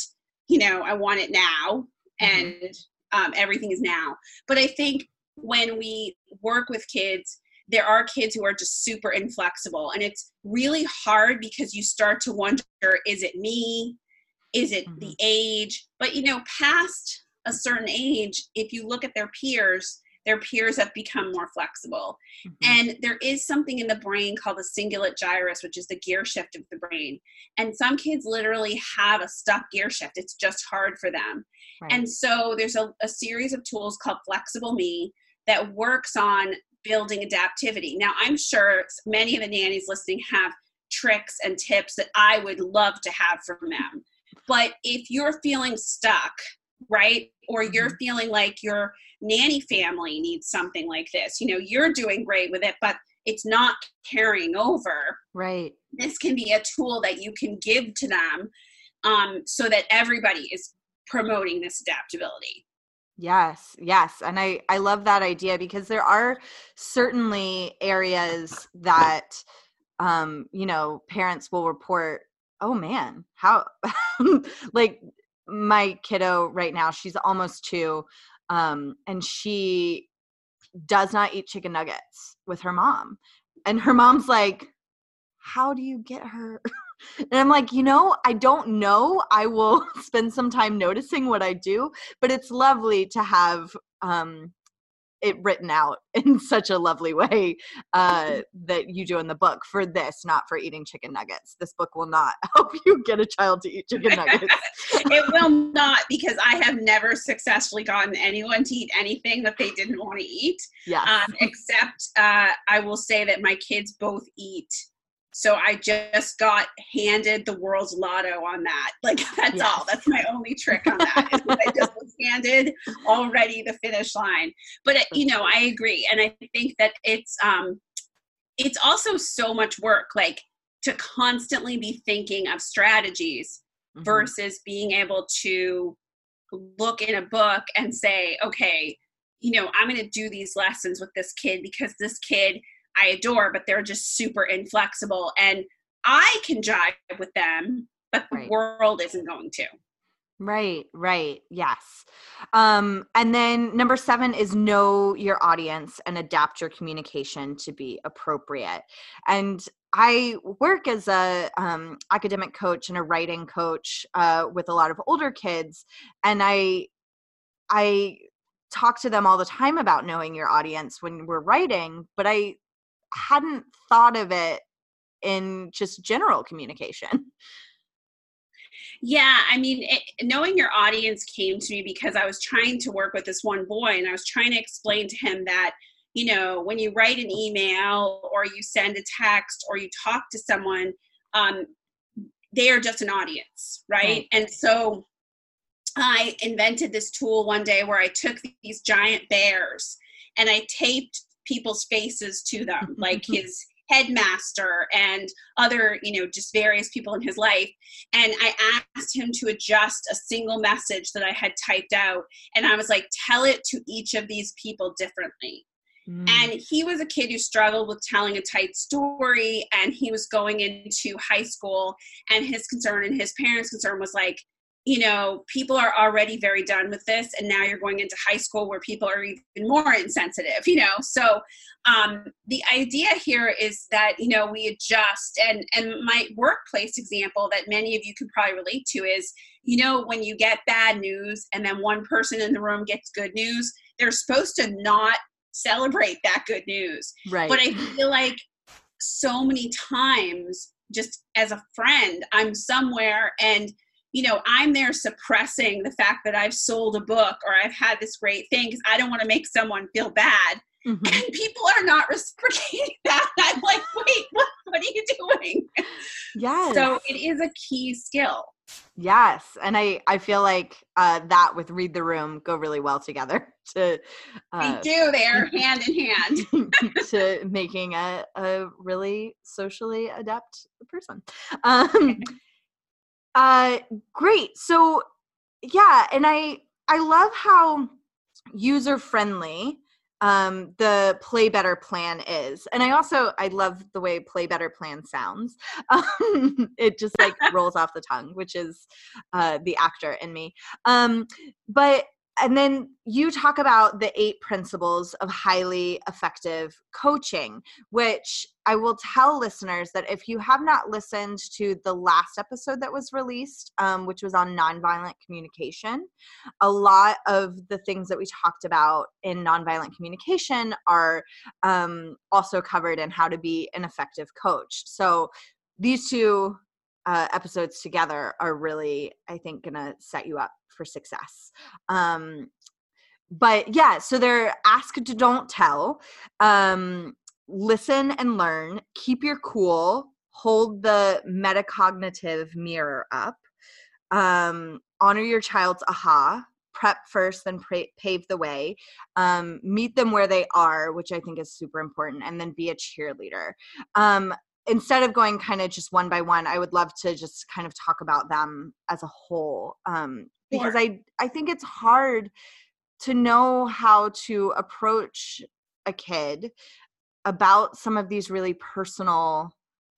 S2: you know i want it now mm-hmm. and um, everything is now but i think when we work with kids there are kids who are just super inflexible and it's really hard because you start to wonder is it me is it mm-hmm. the age but you know past a certain age, if you look at their peers, their peers have become more flexible. Mm-hmm. And there is something in the brain called the cingulate gyrus, which is the gear shift of the brain. And some kids literally have a stuck gear shift, it's just hard for them. Right. And so there's a, a series of tools called Flexible Me that works on building adaptivity. Now, I'm sure many of the nannies listening have tricks and tips that I would love to have from them. but if you're feeling stuck right or you're mm-hmm. feeling like your nanny family needs something like this you know you're doing great with it but it's not carrying over
S1: right
S2: this can be a tool that you can give to them um, so that everybody is promoting this adaptability
S1: yes yes and i i love that idea because there are certainly areas that um you know parents will report oh man how like my kiddo right now she's almost two um and she does not eat chicken nuggets with her mom. And her mom's like, How do you get her? and I'm like, You know, I don't know. I will spend some time noticing what I do, but it's lovely to have um, it written out in such a lovely way uh, that you do in the book for this, not for eating chicken nuggets. This book will not help you get a child to eat chicken nuggets.
S2: it will not because I have never successfully gotten anyone to eat anything that they didn't want to eat.
S1: Yeah.
S2: Um, except uh, I will say that my kids both eat so I just got handed the world's lotto on that. Like that's yes. all. That's my only trick on that. I just was handed already the finish line. But you know, I agree, and I think that it's um, it's also so much work. Like to constantly be thinking of strategies mm-hmm. versus being able to look in a book and say, okay, you know, I'm going to do these lessons with this kid because this kid I adore, but they're just super inflexible. And I can jive with them, but the right. world isn't going to.
S1: Right, right. Yes. Um, and then number seven is know your audience and adapt your communication to be appropriate. And I work as a um, academic coach and a writing coach uh, with a lot of older kids, and I I talk to them all the time about knowing your audience when we're writing, but I hadn't thought of it in just general communication.
S2: Yeah, I mean, it, knowing your audience came to me because I was trying to work with this one boy and I was trying to explain to him that, you know, when you write an email or you send a text or you talk to someone, um, they are just an audience, right? right? And so I invented this tool one day where I took these giant bears and I taped people's faces to them, like his headmaster and other, you know, just various people in his life. And I asked him to adjust a single message that I had typed out. And I was like, tell it to each of these people differently. Mm. And he was a kid who struggled with telling a tight story, and he was going into high school. And his concern and his parents' concern was like, you know, people are already very done with this, and now you're going into high school where people are even more insensitive, you know. So um, the idea here is that you know we adjust, and and my workplace example that many of you can probably relate to is, you know, when you get bad news and then one person in the room gets good news, they're supposed to not celebrate that good news,
S1: right?
S2: But I feel like so many times, just as a friend, I'm somewhere and you know, I'm there suppressing the fact that I've sold a book or I've had this great thing because I don't want to make someone feel bad. Mm-hmm. And people are not reciprocating that. I'm like, wait, what, what are you doing?
S1: Yes.
S2: So it is a key skill.
S1: Yes. And I, I feel like uh, that with Read the Room go really well together to
S2: uh, they do, they're hand in hand
S1: to making a, a really socially adept person. Um, uh, great. So yeah, and I I love how user friendly um the play better plan is. And i also i love the way play better plan sounds. Um, it just like rolls off the tongue which is uh the actor in me. Um but and then you talk about the eight principles of highly effective coaching, which I will tell listeners that if you have not listened to the last episode that was released, um, which was on nonviolent communication, a lot of the things that we talked about in nonviolent communication are um, also covered in how to be an effective coach. So these two uh, episodes together are really, I think, to set you up for success. Um, but yeah, so they're ask to don't tell, um, listen and learn, keep your cool, hold the metacognitive mirror up, um, honor your child's aha prep first then pra- pave the way um, meet them where they are which i think is super important and then be a cheerleader um, instead of going kind of just one by one i would love to just kind of talk about them as a whole um, because
S2: Sure.
S1: i i think it's hard to know how to approach a kid about some of these really personal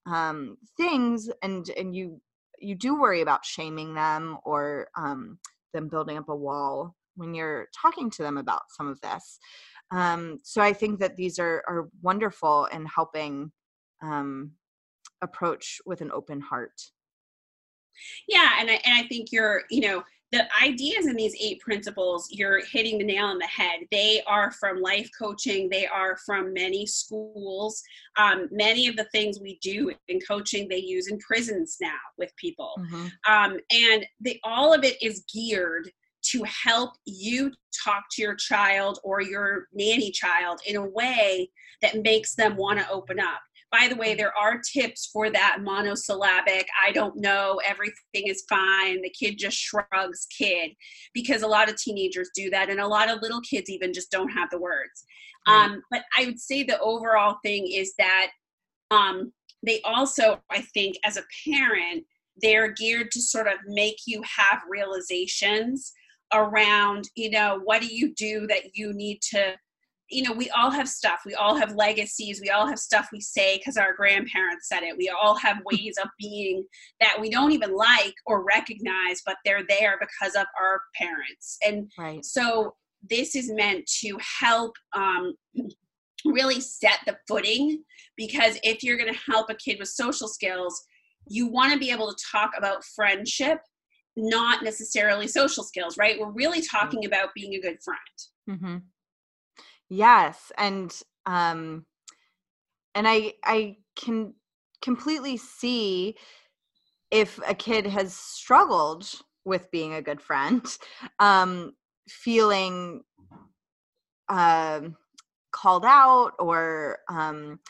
S1: um, things and and you you do worry about shaming them or um, them building up a wall when you're talking to them about some of this um, so i think that these are are wonderful in helping um, approach with an open heart
S2: Yeah, and I, and I think you're, you know, the ideas in these eight principles, you're hitting the nail on the head. They are from life coaching, they are from many schools. Um, many of the things we do in coaching, they use in prisons now with people. Um, and they, all of it is geared to help you talk to your child or your nanny child in a way that makes them want to open up. By the way, there are tips for that monosyllabic, I don't know, everything is fine, the kid just shrugs kid, because a lot of teenagers do that, and a lot of little kids even just don't have the words.
S1: Right.
S2: Um, but I would say the overall thing is that um, they also, I think, as a parent, they're geared to sort of make you have realizations around, you know, what do you do that you need to you know, we all have stuff. We all have legacies. We all have stuff we say because our grandparents said it. We all have ways of being that we don't even like or recognize, but they're there because of our parents. And
S1: right
S2: so this is meant to help um, really set the footing because if you're going to help a kid with social skills, you want to be able to talk about friendship, not necessarily social skills, right? We're really talking about being a good friend.
S1: hmm Yes, and um, and I I can completely see if a kid has struggled with being a good friend, um, feeling um, called out or um,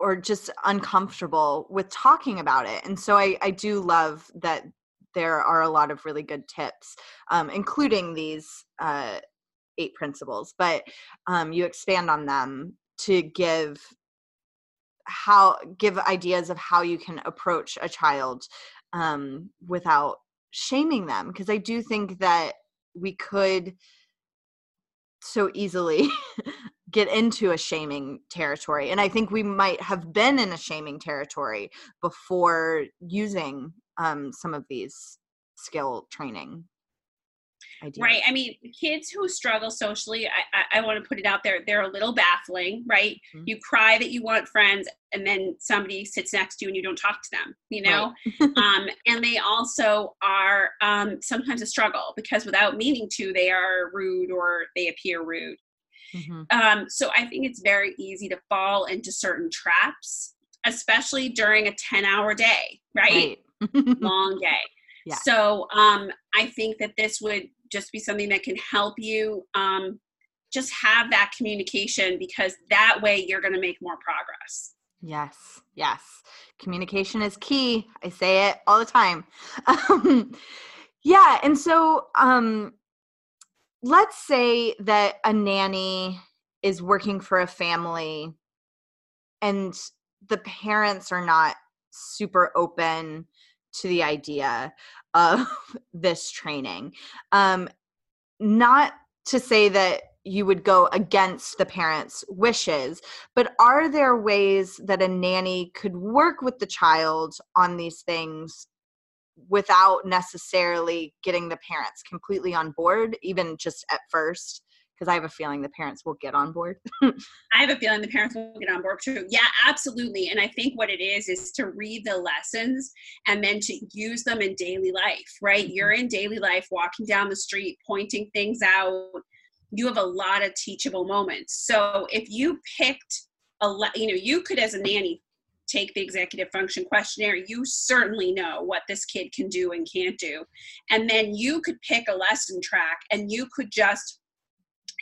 S1: or just uncomfortable with talking about it. And so I I do love that there are a lot of really good tips, um, including these. Uh, eight principles but um, you expand on them to give how give ideas of how you can approach a child um, without shaming them because i do think that we could so easily get into a shaming territory and i think we might have been in a shaming territory before using um, some of these skill training ideas.
S2: Right. I mean, kids who struggle socially, I, I, I want to put it out there, they're a little baffling, right?
S1: Mhm.
S2: You cry that you want friends, and then somebody sits next to you and you don't talk to them, you know? um, and they also are um, sometimes a struggle because without meaning to, they are rude or they appear rude.
S1: Mhm.
S2: Um, so I think it's very easy to fall into certain traps, especially during a 10 hour day, right?
S1: right
S2: long day.
S1: Yeah.
S2: So um, I think that this would just be something that can help you um, just have that communication because that way you're going to make more progress.
S1: Yes, yes. Communication is key. I say it all the time. Um, yeah, and so um, let's say that a nanny is working for a family and the parents are not super open to the idea of this training. Um, not to say that you would go against the parents' wishes, but are there ways that a nanny could work with the child on these things without necessarily getting the parents completely on board, even just at first? Because I have a feeling the parents will get on board.
S2: I have a feeling the parents will get on board too. Yeah, absolutely. And I think what it is is to read the lessons and then to use them in daily life, right? You're mm-hmm. in daily life, walking down the street, pointing things out. You have a lot of teachable moments. So if you picked a, le- you know, you could as a nanny take the executive function questionnaire. You certainly know what this kid can do and can't do. And then you could pick a lesson track and you could just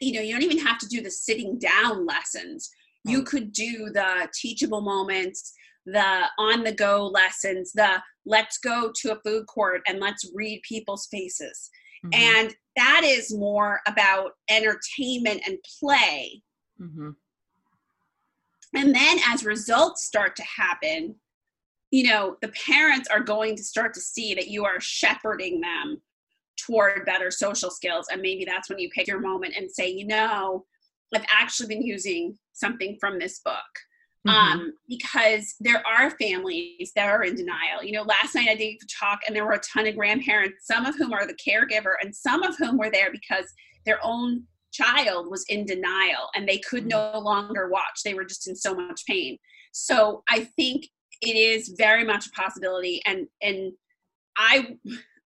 S2: you know you don't even have to do the sitting down lessons you
S1: Right.
S2: could do the teachable moments the on the go lessons, the let's go to a food court and let's read people's faces. Mm-hmm. And that is more about entertainment and play. Mm-hmm. And then as results start to happen, you know, the parents are going to start to see that you are shepherding them toward better social skills. And maybe that's when you pick your moment and say, you know, I've actually been using something from this book. Mm-hmm. Um, because there are families that are in denial. You know, last night I did a talk and there were a ton of grandparents, some of whom are the caregiver, and some of whom were there because their own child was in denial and they could mm-hmm. no longer watch. They were just in so much pain. So I think it is very much a possibility and and I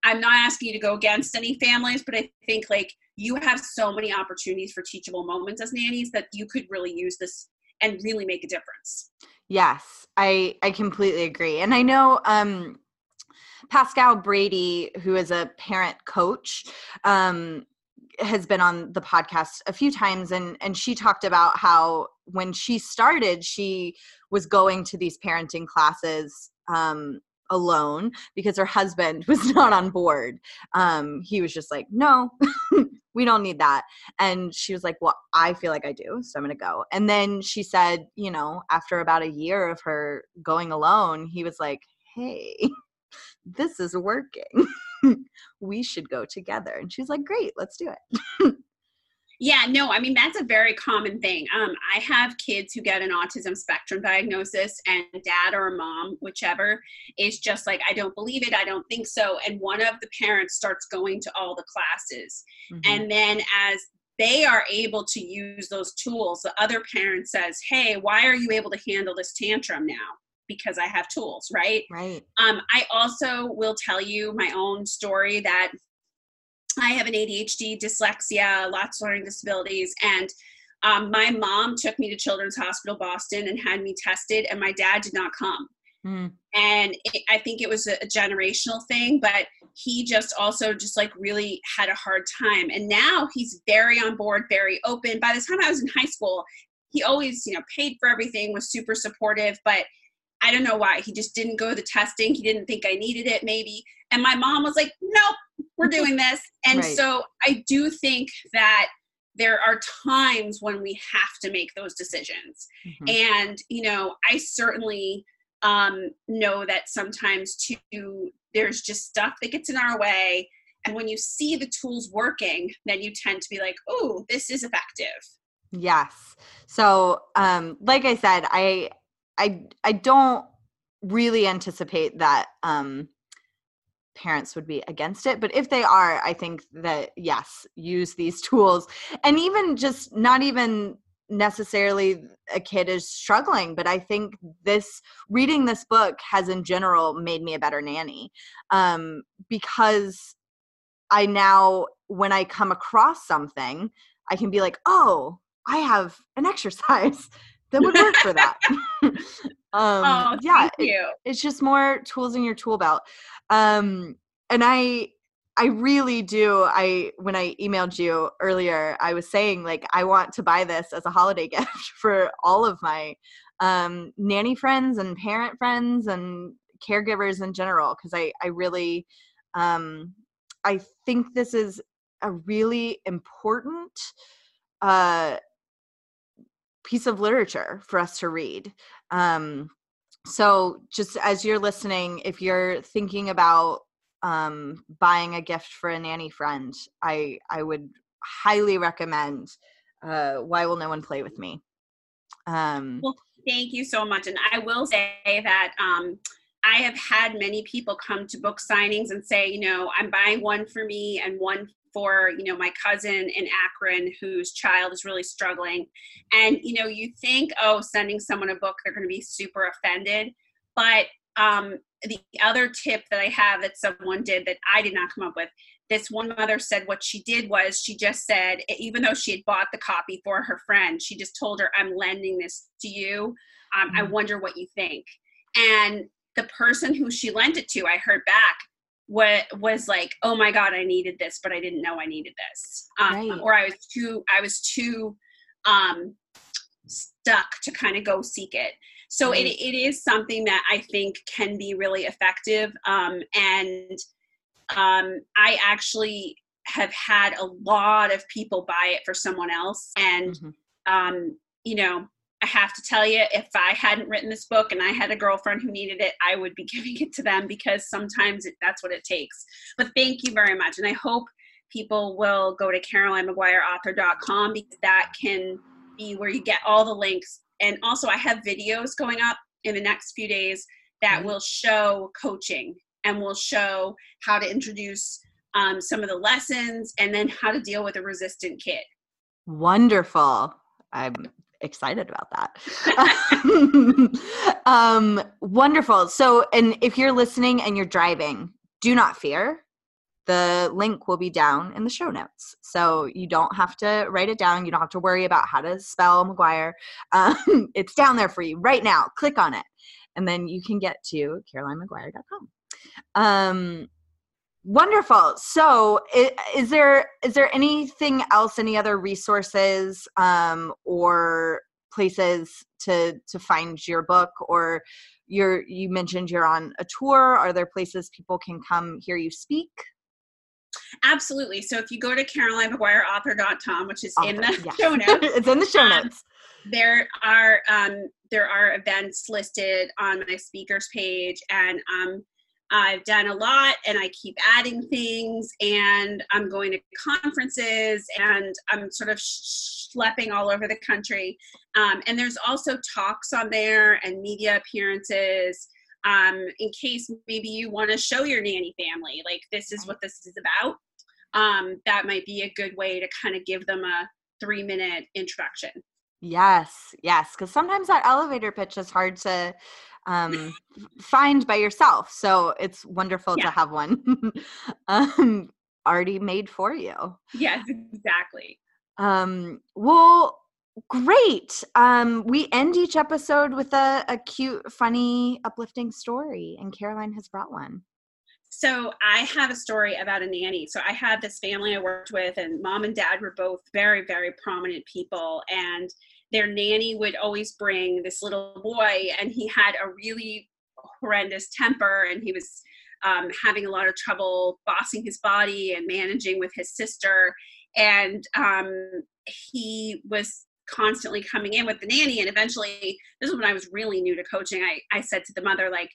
S2: I'm not asking you to go against any families, but I think like you have so many opportunities for teachable moments as nannies that you could really use this and really make a difference.
S1: Yes, I I completely agree. And I know um Pascal Brady, who is a parent coach, um, has been on the podcast a few times and and she talked about how when she started she was going to these parenting classes um alone because her husband was not on board um he was just like no we don't need that and she was like well i feel like i do so i'm gonna go and then she said you know after about a year of her going alone he was like hey this is working we should go together. And she's like, great, let's do it.
S2: Yeah, no, I mean, that's a very common thing. Um, I have kids who get an autism spectrum diagnosis, and dad or mom, whichever, is just like, I don't believe it, I don't think so. And one of the parents starts going to all the classes. Mm-hmm. And then as they are able to use those tools, the other parent says, Hey, why are you able to handle this tantrum now? because I have tools, right?
S1: Right.
S2: Um, I also will tell you my own story that I have an ADHD, dyslexia, lots of learning disabilities, and um, my mom took me to Children's Hospital Boston and had me tested, and my dad did not come. Mm. And it, I think it was a, a generational thing, but he just also just like really had a hard time. And now he's very on board, very open. By the time I was in high school, he always, you know, paid for everything, was super supportive, but I don't know why. He just didn't go to the testing. He didn't think I needed it, maybe. And my mom was like, nope, we're doing this. And right. so I do think that there are times when we have to make those decisions. Mm-hmm. And, you know, I certainly um, know that sometimes too, there's just stuff that gets in our way. And when you see the tools working, then you tend to be like, oh, this is effective.
S1: Yes. So, um, like I said, I I I don't really anticipate that um parents would be against it but if they are i think that yes use these tools and even just not even necessarily a kid is struggling but i think this reading this book has in general made me a better nanny um because i now when i come across something i can be like oh i have an exercise that would work for that. um, oh, yeah, it, it's just more tools in your tool belt. Um, and I, I really do. I when I emailed you earlier, I was saying like I want to buy this as a holiday gift for all of my um, nanny friends and parent friends and caregivers in general because I I really um, I think this is a really important uh, piece of literature for us to read. Um, so, just as you're listening, if you're thinking about um, buying a gift for a nanny friend, I I would highly recommend uh, "Why Will No One Play with Me."
S2: Um, well, thank you so much, and I will say that. Um, I have had many people come to book signings and say, you know, I'm buying one for me and one for you know my cousin in akron whose child is really struggling. And you know you think oh sending someone a book they're going to be super offended. But um, the other tip that i have that someone did that i did not come up with this one mother said what she did was she just said even though she had bought the copy for her friend she just told her i'm lending this to you. Um, i mm-hmm. wonder what you think. And the person who she lent it to i heard back what was like oh my god i needed this but i didn't know i needed this um, right. or i was too i was too um stuck to kind of go seek it. So it, it is something that I think can be really effective. Um, and um, I actually have had a lot of people buy it for someone else. And, mm-hmm. um, you know, I have to tell you, if I hadn't written this book and I had a girlfriend who needed it, I would be giving it to them because sometimes it, that's what it takes. But thank you very much. And I hope people will go to CarolineMaguireAuthor.com because that can be where you get all the links. And also, I have videos going up in the next few days that mm-hmm. will show coaching and will show how to introduce um, some of the lessons and then how to deal with a resistant kid.
S1: Wonderful. I'm excited about that. um, wonderful. So, and if you're listening and you're driving, do not fear. The link will be down in the show notes. So you don't have to write it down. You don't have to worry about how to spell Maguire. Um, it's down there for you right now. Click on it. And then you can get to CarolineMaguire.com. Um, wonderful. So, is there is there anything else? Any other resources um, or places to to find your book or you're you mentioned you're on a tour are there places people can come hear you speak
S2: absolutely so if you go to CarolineMaguireAuthor.com which is Author, in the yes. show notes
S1: it's in the show um, notes
S2: um, there are um, there are events listed on my speakers page and um, I've done a lot and I keep adding things and I'm going to conferences and I'm sort of schlepping all over the country. Um, and there's also talks on there and media appearances um, in case maybe you want to show your nanny family, like this is what this is about. Um, that might be a good way to kind of give them a three minute introduction.
S1: Yes, yes, because sometimes that elevator pitch is hard to um, find by yourself. So it's wonderful yeah. to have one um, already made for you.
S2: Yes, exactly.
S1: Um, well, great. Um, we end each episode with a, a cute, funny, uplifting story, and Caroline has brought one.
S2: So I have a story about a nanny. So I had this family I worked with, and mom and dad were both very, very prominent people, and their nanny would always bring this little boy, and he had a really horrendous temper, and he was um, having a lot of trouble bossing his body and managing with his sister. And um, he was constantly coming in with the nanny. And eventually, this is when I was really new to coaching. I, I said to the mother, like,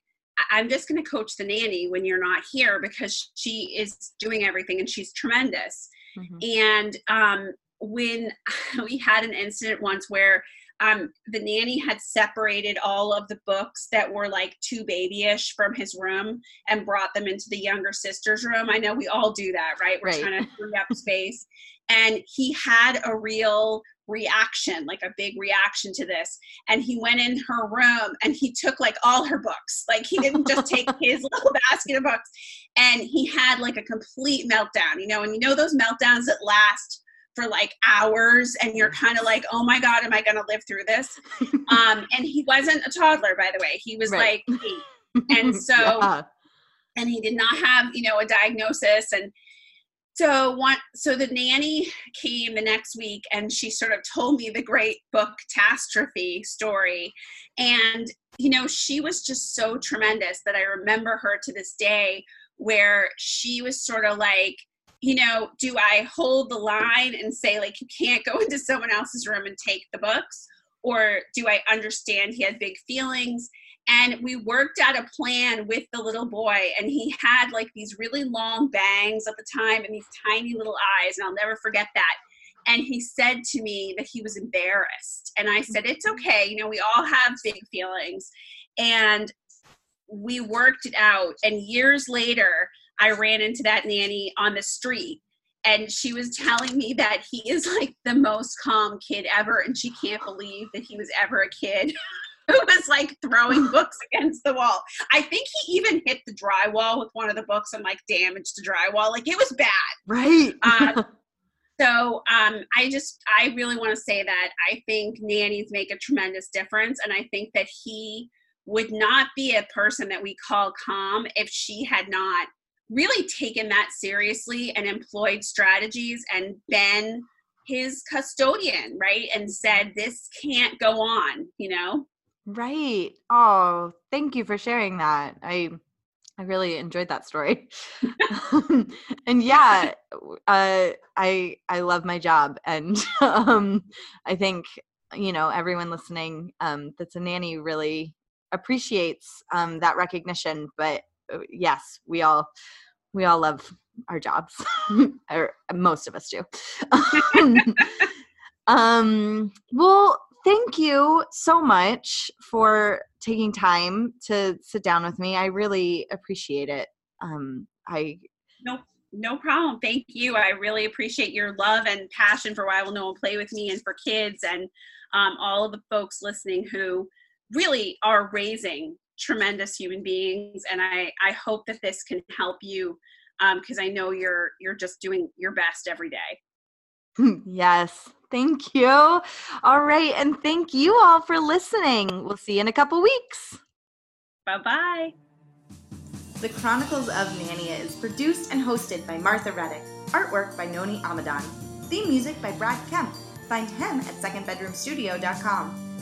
S2: I'm just going to coach the nanny when you're not here because she is doing everything and she's tremendous. Mm-hmm. And um, when we had an incident once where um, the nanny had separated all of the books that were like too babyish from his room and brought them into the younger sister's room. I know we all do that, right? We're right. trying to free up space. And he had a real reaction, like a big reaction to this. And he went in her room and he took like all her books. Like he didn't just take his little basket of books. And he had like a complete meltdown, you know, and you know those meltdowns that last for like hours and you're kind of like oh my god am i going to live through this? Um and he wasn't a toddler by the way. He was right. like eight. And so yeah. and he did not have you know a diagnosis and so one so the nanny came the next week and she sort of told me the great book catastrophe story. And you know she was just so tremendous that i remember her to this day where she was sort of like you know, do I hold the line and say, like, you can't go into someone else's room and take the books? Or do I understand he had big feelings? And we worked out a plan with the little boy, and he had like these really long bangs at the time and these tiny little eyes, and I'll never forget that. And he said to me that he was embarrassed. And I said, It's mm-hmm. okay. You know, we all have big feelings. And we worked it out. And years later, I ran into that nanny on the street and she was telling me that he is like the most calm kid ever and she can't believe that he was ever a kid who was like throwing books against the wall. I think he even hit the drywall with one of the books and like damaged the drywall. Like it was bad.
S1: Right.
S2: um, so um, I just, I really want to say that I think nannies make a tremendous difference. And I think that he would not be a person that we call calm if she had not really taken that seriously and employed strategies and been his custodian, right? And said, this can't go on, you know?
S1: Right. Oh, thank you for sharing that. I I really enjoyed that story. and yeah, uh, I I love my job, and um, I think you know everyone listening um, that's a nanny really appreciates um, that recognition. But yes, we all we all love our jobs, or most of us do. um, well, thank you so much for taking time to sit down with me. I really appreciate it. Um, I
S2: no no problem. Thank you. I really appreciate your love and passion for Why Will No One Play with Me and for kids and um, all of the folks listening who really are raising tremendous human beings. And I I hope that this can help you because um, I know you're you're just doing your best every day.
S1: yes, Thank you. All right. And thank you all for listening. We'll see you in a couple weeks.
S2: Bye bye.
S1: The Chronicles of Nania is produced and hosted by Martha Reddick. Artwork by Noni Amadan. Theme music by Brad Kemp. Find him at secondbedroomstudio.com.